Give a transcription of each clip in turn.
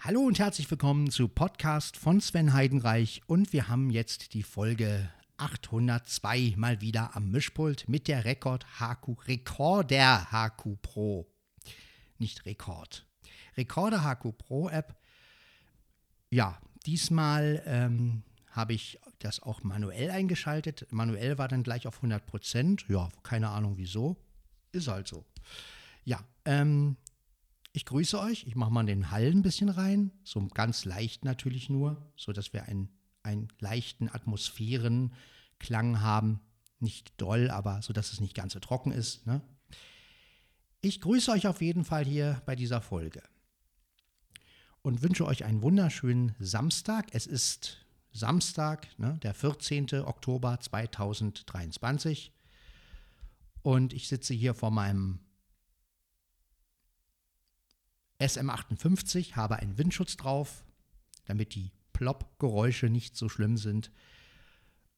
Hallo und herzlich willkommen zu Podcast von Sven Heidenreich und wir haben jetzt die Folge 802 mal wieder am Mischpult mit der Rekord HQ Recorder HQ Pro. Nicht Rekord. Recorder HQ Pro App. Ja, diesmal ähm, habe ich das auch manuell eingeschaltet. Manuell war dann gleich auf 100 Prozent. Ja, keine Ahnung wieso. Ist halt so. Ja, ähm, ich grüße euch. Ich mache mal den Hall ein bisschen rein, so ganz leicht natürlich nur, so dass wir einen, einen leichten Atmosphärenklang haben. Nicht doll, aber so dass es nicht ganz so trocken ist. Ne? Ich grüße euch auf jeden Fall hier bei dieser Folge und wünsche euch einen wunderschönen Samstag. Es ist Samstag, ne, der 14. Oktober 2023. Und ich sitze hier vor meinem SM58 habe einen Windschutz drauf, damit die Plop-Geräusche nicht so schlimm sind.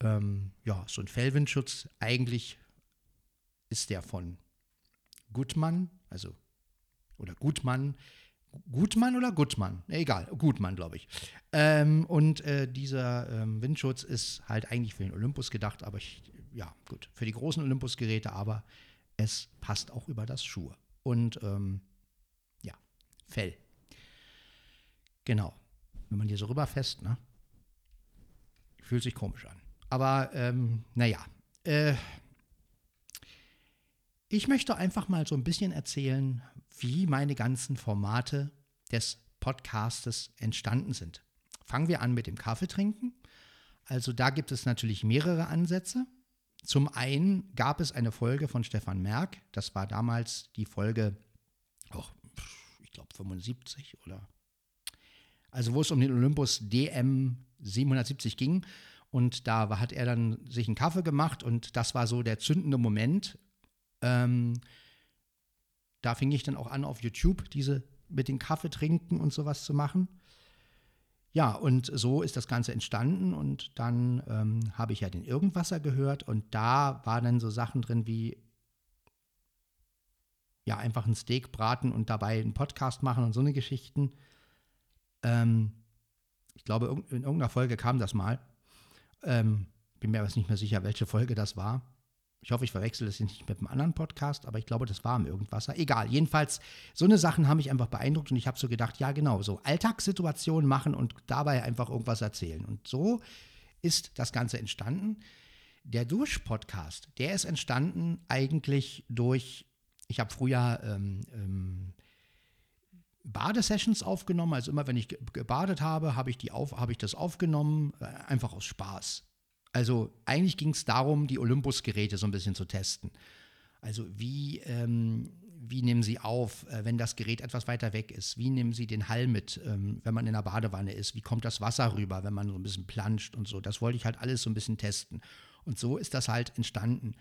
Ähm, ja, so ein Fellwindschutz. Eigentlich ist der von Gutmann, also oder Gutmann. Gutmann oder Gutmann? Egal, Gutmann, glaube ich. Ähm, und äh, dieser ähm, Windschutz ist halt eigentlich für den Olympus gedacht, aber ich, ja, gut, für die großen Olympus-Geräte, aber es passt auch über das Schuhe. Und ähm, Fell. Genau. Wenn man hier so rüberfest, ne? Fühlt sich komisch an. Aber, ähm, naja. Äh, ich möchte einfach mal so ein bisschen erzählen, wie meine ganzen Formate des Podcastes entstanden sind. Fangen wir an mit dem Kaffeetrinken. Also da gibt es natürlich mehrere Ansätze. Zum einen gab es eine Folge von Stefan Merck, das war damals die Folge, ich glaube 75 oder. Also wo es um den Olympus DM 770 ging. Und da hat er dann sich einen Kaffee gemacht und das war so der zündende Moment. Ähm, da fing ich dann auch an, auf YouTube diese mit den Kaffee trinken und sowas zu machen. Ja, und so ist das Ganze entstanden und dann ähm, habe ich ja den Irgendwasser gehört und da waren dann so Sachen drin wie ja einfach ein Steak braten und dabei einen Podcast machen und so eine Geschichten. Ähm, ich glaube, in irgendeiner Folge kam das mal. Ähm, bin mir aber nicht mehr sicher, welche Folge das war. Ich hoffe, ich verwechsel das nicht mit einem anderen Podcast, aber ich glaube, das war im Irgendwasser. Egal, jedenfalls, so eine Sachen haben mich einfach beeindruckt und ich habe so gedacht, ja genau, so Alltagssituationen machen und dabei einfach irgendwas erzählen. Und so ist das Ganze entstanden. Der Dusch-Podcast, der ist entstanden eigentlich durch ich habe früher ähm, ähm, Badesessions aufgenommen. Also immer, wenn ich gebadet habe, habe ich, hab ich das aufgenommen, äh, einfach aus Spaß. Also eigentlich ging es darum, die Olympus-Geräte so ein bisschen zu testen. Also wie, ähm, wie nehmen Sie auf, äh, wenn das Gerät etwas weiter weg ist? Wie nehmen Sie den Hall mit, ähm, wenn man in der Badewanne ist? Wie kommt das Wasser rüber, wenn man so ein bisschen planscht und so? Das wollte ich halt alles so ein bisschen testen. Und so ist das halt entstanden.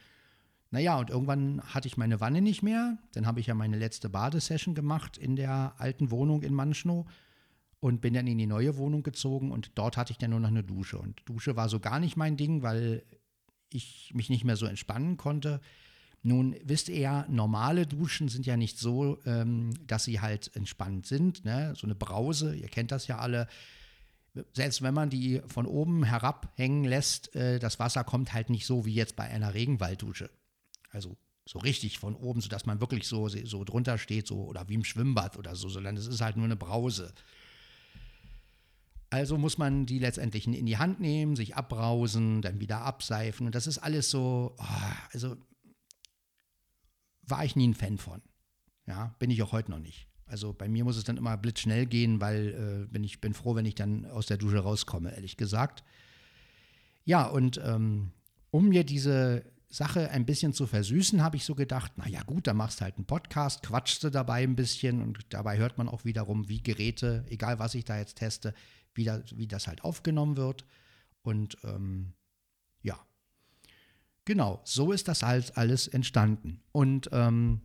Naja, und irgendwann hatte ich meine Wanne nicht mehr. Dann habe ich ja meine letzte Badesession gemacht in der alten Wohnung in Manschnow und bin dann in die neue Wohnung gezogen und dort hatte ich dann nur noch eine Dusche. Und Dusche war so gar nicht mein Ding, weil ich mich nicht mehr so entspannen konnte. Nun wisst ihr ja, normale Duschen sind ja nicht so, ähm, dass sie halt entspannt sind. Ne? So eine Brause, ihr kennt das ja alle. Selbst wenn man die von oben herabhängen lässt, äh, das Wasser kommt halt nicht so wie jetzt bei einer Regenwalddusche. Also so richtig von oben, sodass man wirklich so, so drunter steht, so oder wie im Schwimmbad oder so, sondern es ist halt nur eine Brause. Also muss man die letztendlich in die Hand nehmen, sich abbrausen, dann wieder abseifen. Und das ist alles so, oh, also war ich nie ein Fan von. Ja, bin ich auch heute noch nicht. Also bei mir muss es dann immer blitzschnell gehen, weil äh, bin ich bin froh, wenn ich dann aus der Dusche rauskomme, ehrlich gesagt. Ja, und ähm, um mir diese Sache ein bisschen zu versüßen, habe ich so gedacht, naja gut, dann machst du halt einen Podcast, quatschst du dabei ein bisschen und dabei hört man auch wiederum, wie Geräte, egal was ich da jetzt teste, wie, da, wie das halt aufgenommen wird. Und ähm, ja, genau, so ist das halt alles entstanden. Und ähm,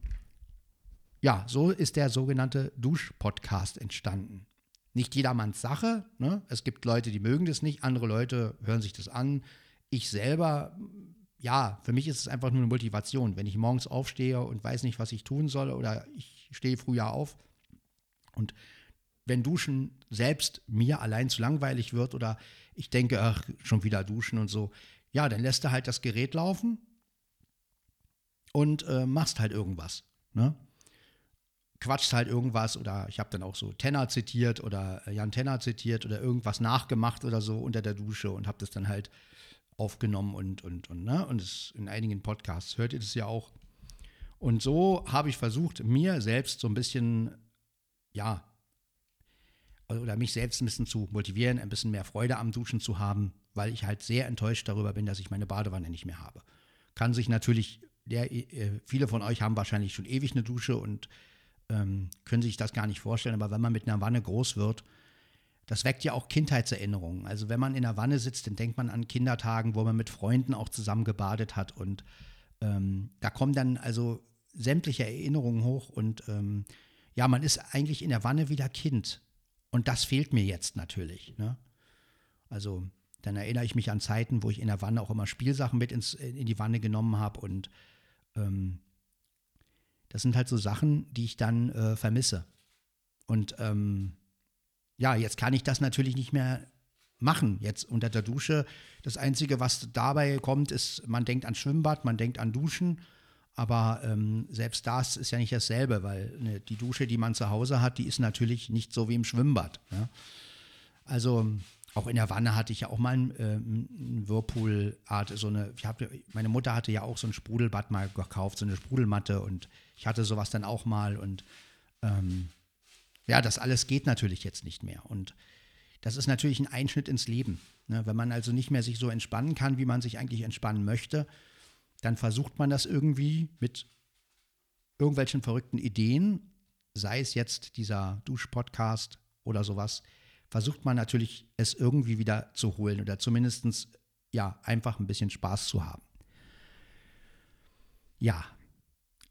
ja, so ist der sogenannte Dusch-Podcast entstanden. Nicht jedermanns Sache. Ne? Es gibt Leute, die mögen das nicht, andere Leute hören sich das an. Ich selber ja, für mich ist es einfach nur eine Motivation. Wenn ich morgens aufstehe und weiß nicht, was ich tun soll oder ich stehe früher auf und wenn Duschen selbst mir allein zu langweilig wird oder ich denke, ach, schon wieder duschen und so, ja, dann lässt du halt das Gerät laufen und äh, machst halt irgendwas. Ne? Quatschst halt irgendwas oder ich habe dann auch so Tenner zitiert oder Jan Tenner zitiert oder irgendwas nachgemacht oder so unter der Dusche und habe das dann halt aufgenommen und, und, und, ne? Und es, in einigen Podcasts hört ihr das ja auch. Und so habe ich versucht, mir selbst so ein bisschen, ja, oder mich selbst ein bisschen zu motivieren, ein bisschen mehr Freude am Duschen zu haben, weil ich halt sehr enttäuscht darüber bin, dass ich meine Badewanne nicht mehr habe. Kann sich natürlich, der, äh, viele von euch haben wahrscheinlich schon ewig eine Dusche und ähm, können sich das gar nicht vorstellen, aber wenn man mit einer Wanne groß wird, das weckt ja auch Kindheitserinnerungen. Also wenn man in der Wanne sitzt, dann denkt man an Kindertagen, wo man mit Freunden auch zusammen gebadet hat und ähm, da kommen dann also sämtliche Erinnerungen hoch und ähm, ja, man ist eigentlich in der Wanne wieder Kind. Und das fehlt mir jetzt natürlich. Ne? Also dann erinnere ich mich an Zeiten, wo ich in der Wanne auch immer Spielsachen mit ins, in die Wanne genommen habe und ähm, das sind halt so Sachen, die ich dann äh, vermisse. Und ähm, ja, jetzt kann ich das natürlich nicht mehr machen, jetzt unter der Dusche. Das Einzige, was dabei kommt, ist, man denkt an Schwimmbad, man denkt an Duschen. Aber ähm, selbst das ist ja nicht dasselbe, weil ne, die Dusche, die man zu Hause hat, die ist natürlich nicht so wie im Schwimmbad. Ja? Also auch in der Wanne hatte ich ja auch mal ein, äh, Whirlpool-Art, so eine, hab, meine Mutter hatte ja auch so ein Sprudelbad mal gekauft, so eine Sprudelmatte und ich hatte sowas dann auch mal und ähm, ja, das alles geht natürlich jetzt nicht mehr und das ist natürlich ein Einschnitt ins Leben. Ne? Wenn man also nicht mehr sich so entspannen kann, wie man sich eigentlich entspannen möchte, dann versucht man das irgendwie mit irgendwelchen verrückten Ideen, sei es jetzt dieser Duschpodcast oder sowas, versucht man natürlich es irgendwie wieder zu holen oder zumindest ja, einfach ein bisschen Spaß zu haben. Ja,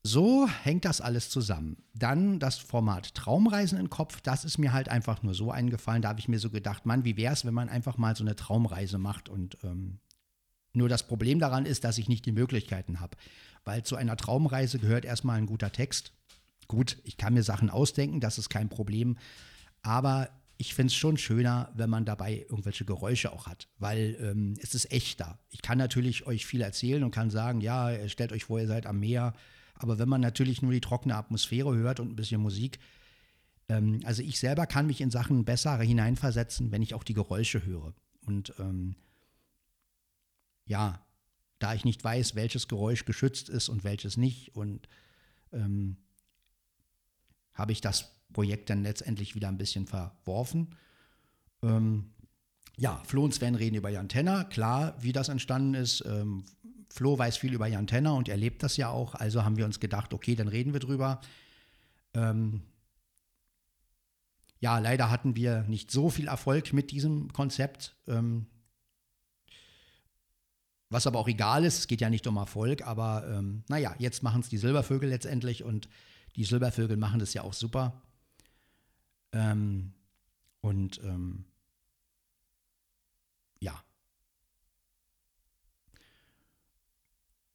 so hängt das alles zusammen. Dann das Format Traumreisen im Kopf, das ist mir halt einfach nur so eingefallen. Da habe ich mir so gedacht, Mann, wie wäre es, wenn man einfach mal so eine Traumreise macht und ähm, nur das Problem daran ist, dass ich nicht die Möglichkeiten habe. Weil zu einer Traumreise gehört erstmal ein guter Text. Gut, ich kann mir Sachen ausdenken, das ist kein Problem. Aber ich finde es schon schöner, wenn man dabei irgendwelche Geräusche auch hat, weil ähm, es ist echter. Ich kann natürlich euch viel erzählen und kann sagen, ja, stellt euch vor, ihr seid am Meer. Aber wenn man natürlich nur die trockene Atmosphäre hört und ein bisschen Musik, ähm, also ich selber kann mich in Sachen besser hineinversetzen, wenn ich auch die Geräusche höre. Und ähm, ja, da ich nicht weiß, welches Geräusch geschützt ist und welches nicht, und ähm, habe ich das Projekt dann letztendlich wieder ein bisschen verworfen. Ähm, ja, Flo und Sven reden über Jan Tenner. Klar, wie das entstanden ist. Ähm, Flo weiß viel über Jan Tenner und erlebt das ja auch. Also haben wir uns gedacht, okay, dann reden wir drüber. Ähm, ja, leider hatten wir nicht so viel Erfolg mit diesem Konzept. Ähm, was aber auch egal ist, es geht ja nicht um Erfolg, aber ähm, naja, jetzt machen es die Silbervögel letztendlich und die Silbervögel machen das ja auch super. Ähm, und ähm, ja,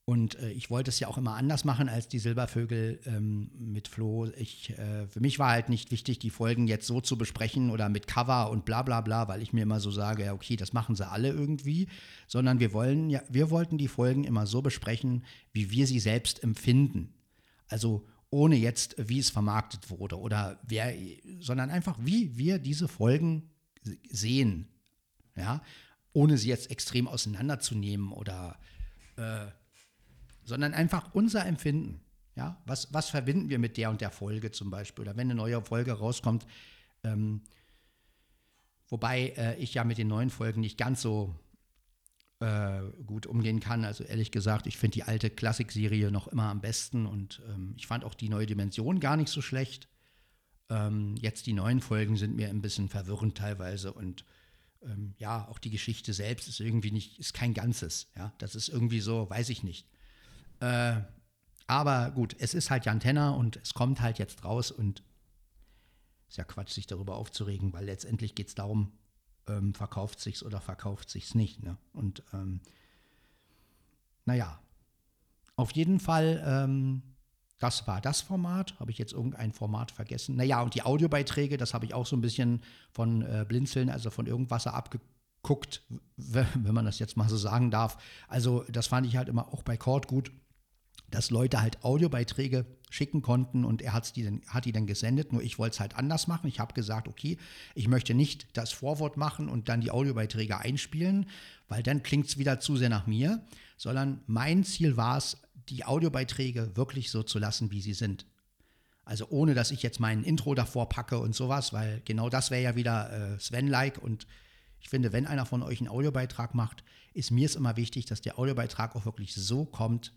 Und äh, ich wollte es ja auch immer anders machen als die Silbervögel ähm, mit Flo. Ich, äh, für mich war halt nicht wichtig, die Folgen jetzt so zu besprechen oder mit Cover und bla bla bla, weil ich mir immer so sage, ja, okay, das machen sie alle irgendwie, sondern wir wollen ja, wir wollten die Folgen immer so besprechen, wie wir sie selbst empfinden. Also ohne jetzt, wie es vermarktet wurde oder wer, sondern einfach, wie wir diese Folgen sehen. Ja, ohne sie jetzt extrem auseinanderzunehmen oder äh, sondern einfach unser Empfinden. Ja, was, was verbinden wir mit der und der Folge zum Beispiel? Oder wenn eine neue Folge rauskommt, ähm, wobei äh, ich ja mit den neuen Folgen nicht ganz so äh, gut umgehen kann. Also ehrlich gesagt, ich finde die alte Klassikserie noch immer am besten und ähm, ich fand auch die neue Dimension gar nicht so schlecht. Ähm, jetzt die neuen Folgen sind mir ein bisschen verwirrend teilweise und ähm, ja, auch die Geschichte selbst ist irgendwie nicht, ist kein Ganzes. Ja, das ist irgendwie so, weiß ich nicht. Äh, aber gut, es ist halt Jan Tenner und es kommt halt jetzt raus und ist ja Quatsch, sich darüber aufzuregen, weil letztendlich geht es darum, ähm, verkauft sich's oder verkauft sich's nicht. Ne? Und ähm, naja, auf jeden Fall ähm, das war das Format. Habe ich jetzt irgendein Format vergessen? Naja, und die Audiobeiträge, das habe ich auch so ein bisschen von äh, Blinzeln, also von irgendwas abgeguckt, wenn man das jetzt mal so sagen darf. Also, das fand ich halt immer auch bei Cord gut, dass Leute halt Audiobeiträge schicken konnten und er hat's die dann, hat die dann gesendet. Nur ich wollte es halt anders machen. Ich habe gesagt, okay, ich möchte nicht das Vorwort machen und dann die Audiobeiträge einspielen, weil dann klingt es wieder zu sehr nach mir, sondern mein Ziel war es, die Audiobeiträge wirklich so zu lassen, wie sie sind. Also ohne, dass ich jetzt mein Intro davor packe und sowas, weil genau das wäre ja wieder äh, Sven-like und ich finde, wenn einer von euch einen Audiobeitrag macht, ist mir es immer wichtig, dass der Audiobeitrag auch wirklich so kommt,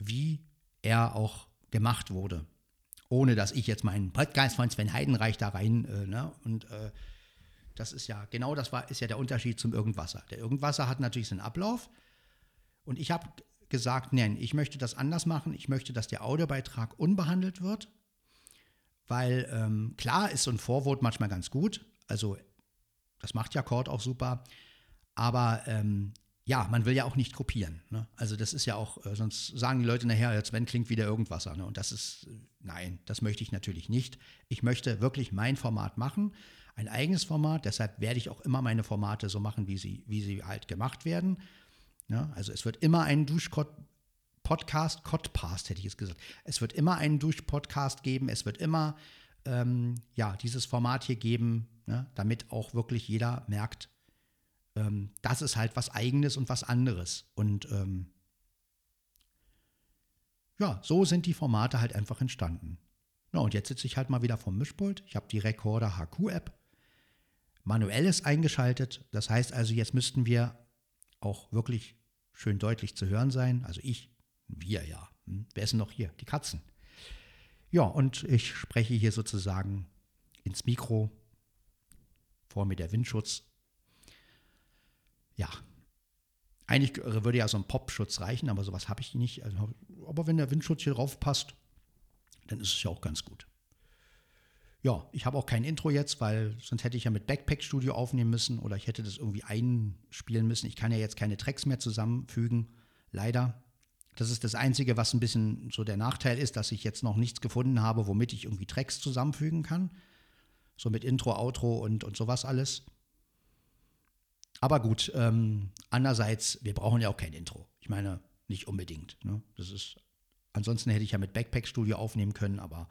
wie er auch gemacht wurde. Ohne dass ich jetzt meinen Podcast von Sven Heidenreich da rein, äh, ne? Und äh, das ist ja, genau das war, ist ja der Unterschied zum Irgendwasser. Der Irgendwasser hat natürlich seinen Ablauf. Und ich habe gesagt, nein, ich möchte das anders machen. Ich möchte, dass der Audiobeitrag unbehandelt wird. Weil ähm, klar ist so ein Vorwort manchmal ganz gut. Also das macht ja Cord auch super. Aber ähm, ja, man will ja auch nicht kopieren. Ne? Also das ist ja auch, äh, sonst sagen die Leute nachher, jetzt Sven klingt wieder irgendwas an. Ne? Und das ist, äh, nein, das möchte ich natürlich nicht. Ich möchte wirklich mein Format machen, ein eigenes Format. Deshalb werde ich auch immer meine Formate so machen, wie sie, wie sie halt gemacht werden. Ja? Also es wird immer einen Dusch-Podcast, Codpast hätte ich jetzt gesagt. Es wird immer einen Dusch-Podcast geben. Es wird immer ähm, ja, dieses Format hier geben, ne? damit auch wirklich jeder merkt, ähm, das ist halt was Eigenes und was anderes. Und ähm, ja, so sind die Formate halt einfach entstanden. Na, und jetzt sitze ich halt mal wieder vom Mischpult. Ich habe die Recorder HQ-App. Manuell ist eingeschaltet. Das heißt also, jetzt müssten wir auch wirklich schön deutlich zu hören sein. Also ich, wir ja. Hm? Wer ist denn noch hier? Die Katzen. Ja, und ich spreche hier sozusagen ins Mikro. Vor mir der Windschutz ja, eigentlich würde ja so ein Popschutz reichen, aber sowas habe ich nicht. Also, aber wenn der Windschutz hier drauf passt, dann ist es ja auch ganz gut. Ja, ich habe auch kein Intro jetzt, weil sonst hätte ich ja mit Backpack Studio aufnehmen müssen oder ich hätte das irgendwie einspielen müssen. Ich kann ja jetzt keine Tracks mehr zusammenfügen, leider. Das ist das Einzige, was ein bisschen so der Nachteil ist, dass ich jetzt noch nichts gefunden habe, womit ich irgendwie Tracks zusammenfügen kann. So mit Intro, Outro und, und sowas alles. Aber gut, ähm, andererseits, wir brauchen ja auch kein Intro. Ich meine, nicht unbedingt. Ne? Das ist, ansonsten hätte ich ja mit Backpack Studio aufnehmen können, aber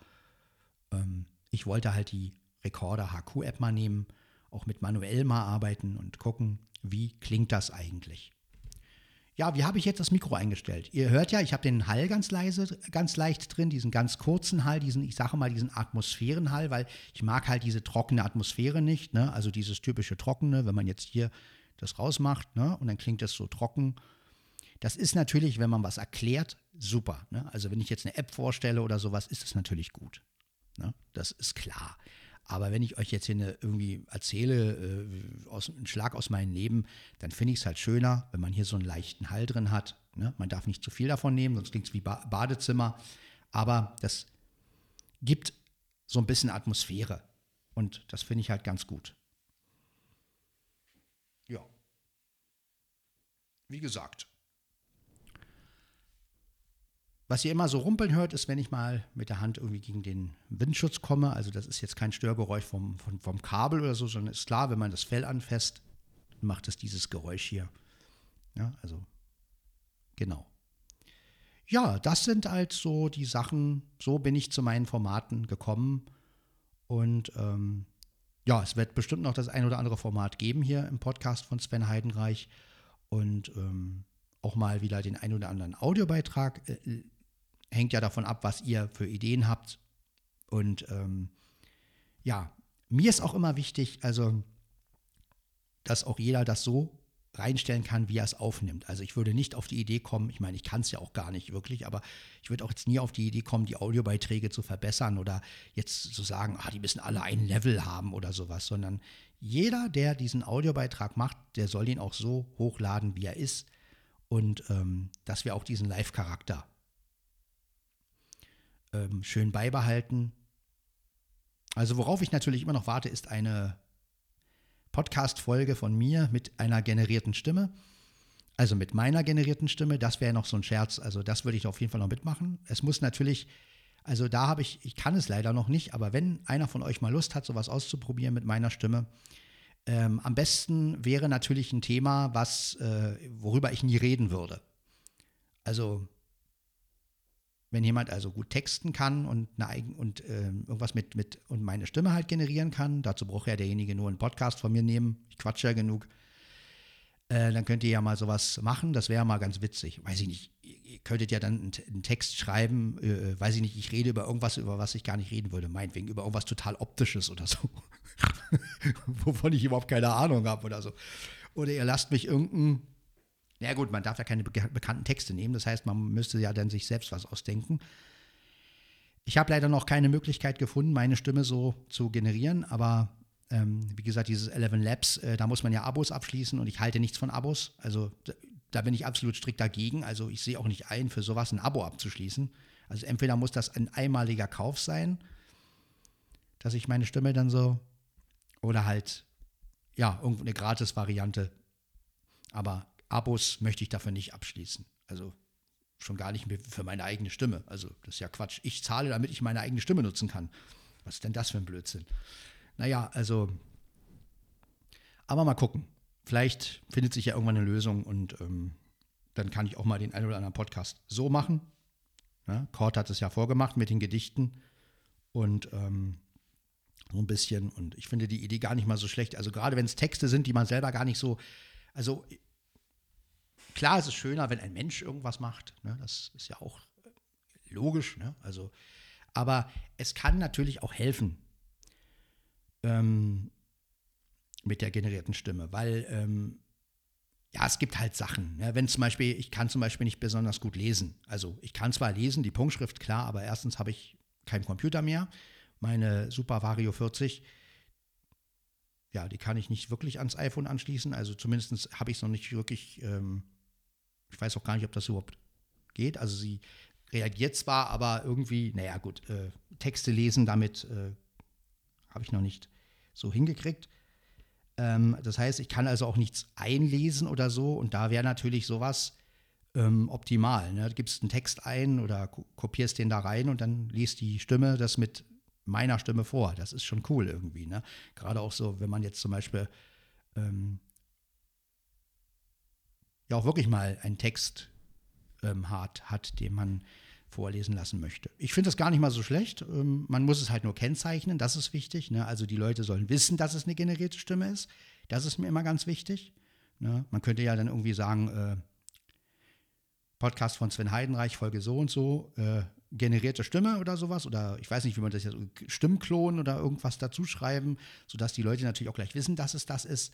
ähm, ich wollte halt die Recorder HQ-App mal nehmen, auch mit manuell mal arbeiten und gucken, wie klingt das eigentlich. Ja, wie habe ich jetzt das Mikro eingestellt? Ihr hört ja, ich habe den Hall ganz leise, ganz leicht drin, diesen ganz kurzen Hall, diesen, ich sage mal, diesen Atmosphärenhall, weil ich mag halt diese trockene Atmosphäre nicht, ne? also dieses typische Trockene, wenn man jetzt hier das rausmacht ne? und dann klingt das so trocken. Das ist natürlich, wenn man was erklärt, super. Ne? Also wenn ich jetzt eine App vorstelle oder sowas, ist das natürlich gut. Ne? Das ist klar. Aber wenn ich euch jetzt hier eine, irgendwie erzähle, äh, aus, einen Schlag aus meinem Leben, dann finde ich es halt schöner, wenn man hier so einen leichten Hall drin hat. Ne? Man darf nicht zu viel davon nehmen, sonst klingt es wie ba Badezimmer. Aber das gibt so ein bisschen Atmosphäre. Und das finde ich halt ganz gut. Ja. Wie gesagt. Was ihr immer so rumpeln hört, ist, wenn ich mal mit der Hand irgendwie gegen den Windschutz komme. Also das ist jetzt kein Störgeräusch vom, vom, vom Kabel oder so, sondern ist klar, wenn man das Fell anfasst, macht es dieses Geräusch hier. Ja, also genau. Ja, das sind halt so die Sachen, so bin ich zu meinen Formaten gekommen. Und ähm, ja, es wird bestimmt noch das ein oder andere Format geben hier im Podcast von Sven Heidenreich und ähm, auch mal wieder den ein oder anderen Audiobeitrag. Äh, hängt ja davon ab, was ihr für Ideen habt. Und ähm, ja, mir ist auch immer wichtig, also, dass auch jeder das so reinstellen kann, wie er es aufnimmt. Also ich würde nicht auf die Idee kommen, ich meine, ich kann es ja auch gar nicht wirklich, aber ich würde auch jetzt nie auf die Idee kommen, die Audiobeiträge zu verbessern oder jetzt zu sagen, ah, die müssen alle ein Level haben oder sowas, sondern jeder, der diesen Audiobeitrag macht, der soll ihn auch so hochladen, wie er ist und ähm, dass wir auch diesen Live-Charakter ähm, schön beibehalten. Also worauf ich natürlich immer noch warte, ist eine Podcast-Folge von mir mit einer generierten Stimme. Also mit meiner generierten Stimme, das wäre noch so ein Scherz. Also das würde ich auf jeden Fall noch mitmachen. Es muss natürlich, also da habe ich, ich kann es leider noch nicht, aber wenn einer von euch mal Lust hat, sowas auszuprobieren mit meiner Stimme, ähm, am besten wäre natürlich ein Thema, was, äh, worüber ich nie reden würde. Also wenn jemand also gut texten kann und, eine, und äh, irgendwas mit, mit und meine Stimme halt generieren kann, dazu braucht ja derjenige nur einen Podcast von mir nehmen, ich quatsche ja genug, äh, dann könnt ihr ja mal sowas machen, das wäre mal ganz witzig. Weiß ich nicht, ihr könntet ja dann einen, Text schreiben, äh, weiß ich nicht, ich rede über irgendwas, über was ich gar nicht reden würde, meinetwegen über irgendwas total Optisches oder so, wovon ich überhaupt keine Ahnung habe oder so. Oder ihr lasst mich irgendein ja gut, man darf ja keine bekannten Texte nehmen, das heißt, man müsste ja dann sich selbst was ausdenken. Ich habe leider noch keine Möglichkeit gefunden, meine Stimme so zu generieren, aber ähm, wie gesagt, dieses Eleven Labs, äh, da muss man ja Abos abschließen und ich halte nichts von Abos. Also da bin ich absolut strikt dagegen. Also ich sehe auch nicht ein, für sowas ein Abo abzuschließen. Also entweder muss das ein einmaliger Kauf sein, dass ich meine Stimme dann so, oder halt, ja, irgendeine Gratis-Variante. Aber Abos möchte ich dafür nicht abschließen. Also schon gar nicht mehr für meine eigene Stimme. Also das ist ja Quatsch. Ich zahle, damit ich meine eigene Stimme nutzen kann. Was ist denn das für ein Blödsinn? Naja, also, aber mal gucken. Vielleicht findet sich ja irgendwann eine Lösung und ähm, dann kann ich auch mal den einen oder anderen Podcast so machen. Ja, Kort hat es ja vorgemacht mit den Gedichten und ähm, so ein bisschen. Und ich finde die Idee gar nicht mal so schlecht. Also gerade wenn es Texte sind, die man selber gar nicht so, also Klar, es ist schöner, wenn ein Mensch irgendwas macht. Ne? Das ist ja auch logisch. Ne? Also, aber es kann natürlich auch helfen ähm, mit der generierten Stimme, weil ähm, ja, es gibt halt Sachen. Ne? Wenn zum Beispiel, ich kann zum Beispiel nicht besonders gut lesen. Also ich kann zwar lesen, die Punktschrift klar, aber erstens habe ich keinen Computer mehr. Meine Super Vario 40, ja, die kann ich nicht wirklich ans iPhone anschließen. Also zumindest habe ich es noch nicht wirklich ähm, ich weiß auch gar nicht, ob das überhaupt geht. Also sie reagiert zwar, aber irgendwie, naja gut, äh, Texte lesen damit äh, habe ich noch nicht so hingekriegt. Ähm, das heißt, ich kann also auch nichts einlesen oder so und da wäre natürlich sowas ähm, optimal. Ne? Du gibst einen Text ein oder kopierst den da rein und dann liest die Stimme das mit meiner Stimme vor. Das ist schon cool irgendwie. Ne? Gerade auch so, wenn man jetzt zum Beispiel ähm, ja auch wirklich mal einen Text ähm, hat, hat, den man vorlesen lassen möchte. Ich finde das gar nicht mal so schlecht. Ähm, man muss es halt nur kennzeichnen, das ist wichtig. Ne? Also die Leute sollen wissen, dass es eine generierte Stimme ist. Das ist mir immer ganz wichtig. Ne? Man könnte ja dann irgendwie sagen, äh, Podcast von Sven Heidenreich, Folge so und so, äh, generierte Stimme oder sowas. Oder ich weiß nicht, wie man das jetzt, Stimmklon oder irgendwas dazu schreiben, sodass die Leute natürlich auch gleich wissen, dass es das ist.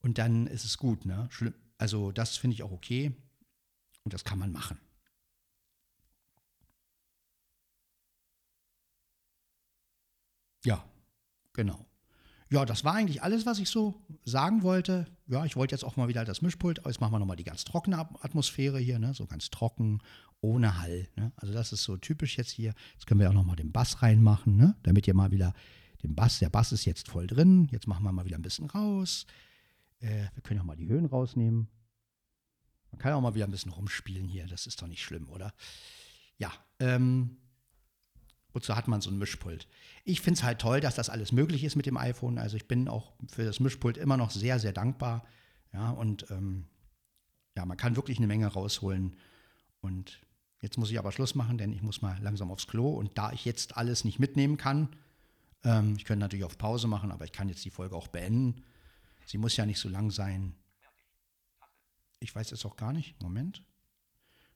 Und dann ist es gut. Ne? Also das finde ich auch okay. Und das kann man machen. Ja, genau. Ja, das war eigentlich alles, was ich so sagen wollte. Ja, ich wollte jetzt auch mal wieder das Mischpult. Jetzt machen wir nochmal die ganz trockene Atmosphäre hier, ne? so ganz trocken, ohne Hall. Ne? Also das ist so typisch jetzt hier. Jetzt können wir auch nochmal den Bass reinmachen, ne? damit ihr mal wieder den Bass, der Bass ist jetzt voll drin. Jetzt machen wir mal wieder ein bisschen raus. Äh, wir können auch mal die Höhen rausnehmen. Man kann auch mal wieder ein bisschen rumspielen hier. Das ist doch nicht schlimm, oder? Ja, ähm, wozu hat man so ein Mischpult? Ich finde es halt toll, dass das alles möglich ist mit dem iPhone. Also ich bin auch für das Mischpult immer noch sehr, sehr dankbar. Ja, und ähm, ja, man kann wirklich eine Menge rausholen. Und jetzt muss ich aber Schluss machen, denn ich muss mal langsam aufs Klo. Und da ich jetzt alles nicht mitnehmen kann, ähm, ich könnte natürlich auf Pause machen, aber ich kann jetzt die Folge auch beenden. Sie muss ja nicht so lang sein. Ich weiß es auch gar nicht. Moment.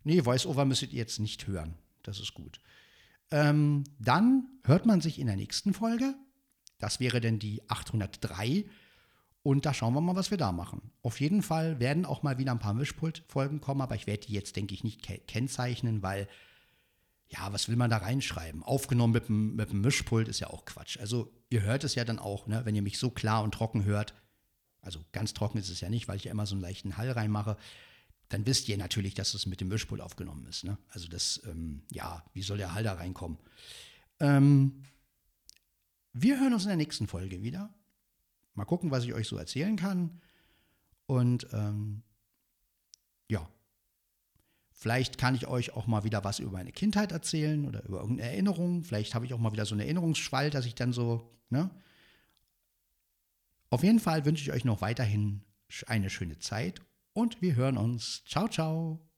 Nee, Voice-Over müsstet ihr jetzt nicht hören. Das ist gut. Ähm, dann hört man sich in der nächsten Folge. Das wäre denn die 803. Und da schauen wir mal, was wir da machen. Auf jeden Fall werden auch mal wieder ein paar Mischpult-Folgen kommen, aber ich werde die jetzt, denke ich, nicht kennzeichnen, weil, ja, was will man da reinschreiben? Aufgenommen mit dem, mit dem Mischpult ist ja auch Quatsch. Also, ihr hört es ja dann auch, ne, wenn ihr mich so klar und trocken hört, also ganz trocken ist es ja nicht, weil ich ja immer so einen leichten Hall reinmache, dann wisst ihr natürlich, dass es mit dem Mischpult aufgenommen ist. Ne? Also das, ähm, ja, wie soll der Hall da reinkommen? Ähm, wir hören uns in der nächsten Folge wieder. Mal gucken, was ich euch so erzählen kann. Und ähm, ja, vielleicht kann ich euch auch mal wieder was über meine Kindheit erzählen oder über irgendeine Erinnerung. Vielleicht habe ich auch mal wieder so einen Erinnerungsschwall, dass ich dann so, ne? Auf jeden Fall wünsche ich euch noch weiterhin eine schöne Zeit und wir hören uns. Ciao, ciao.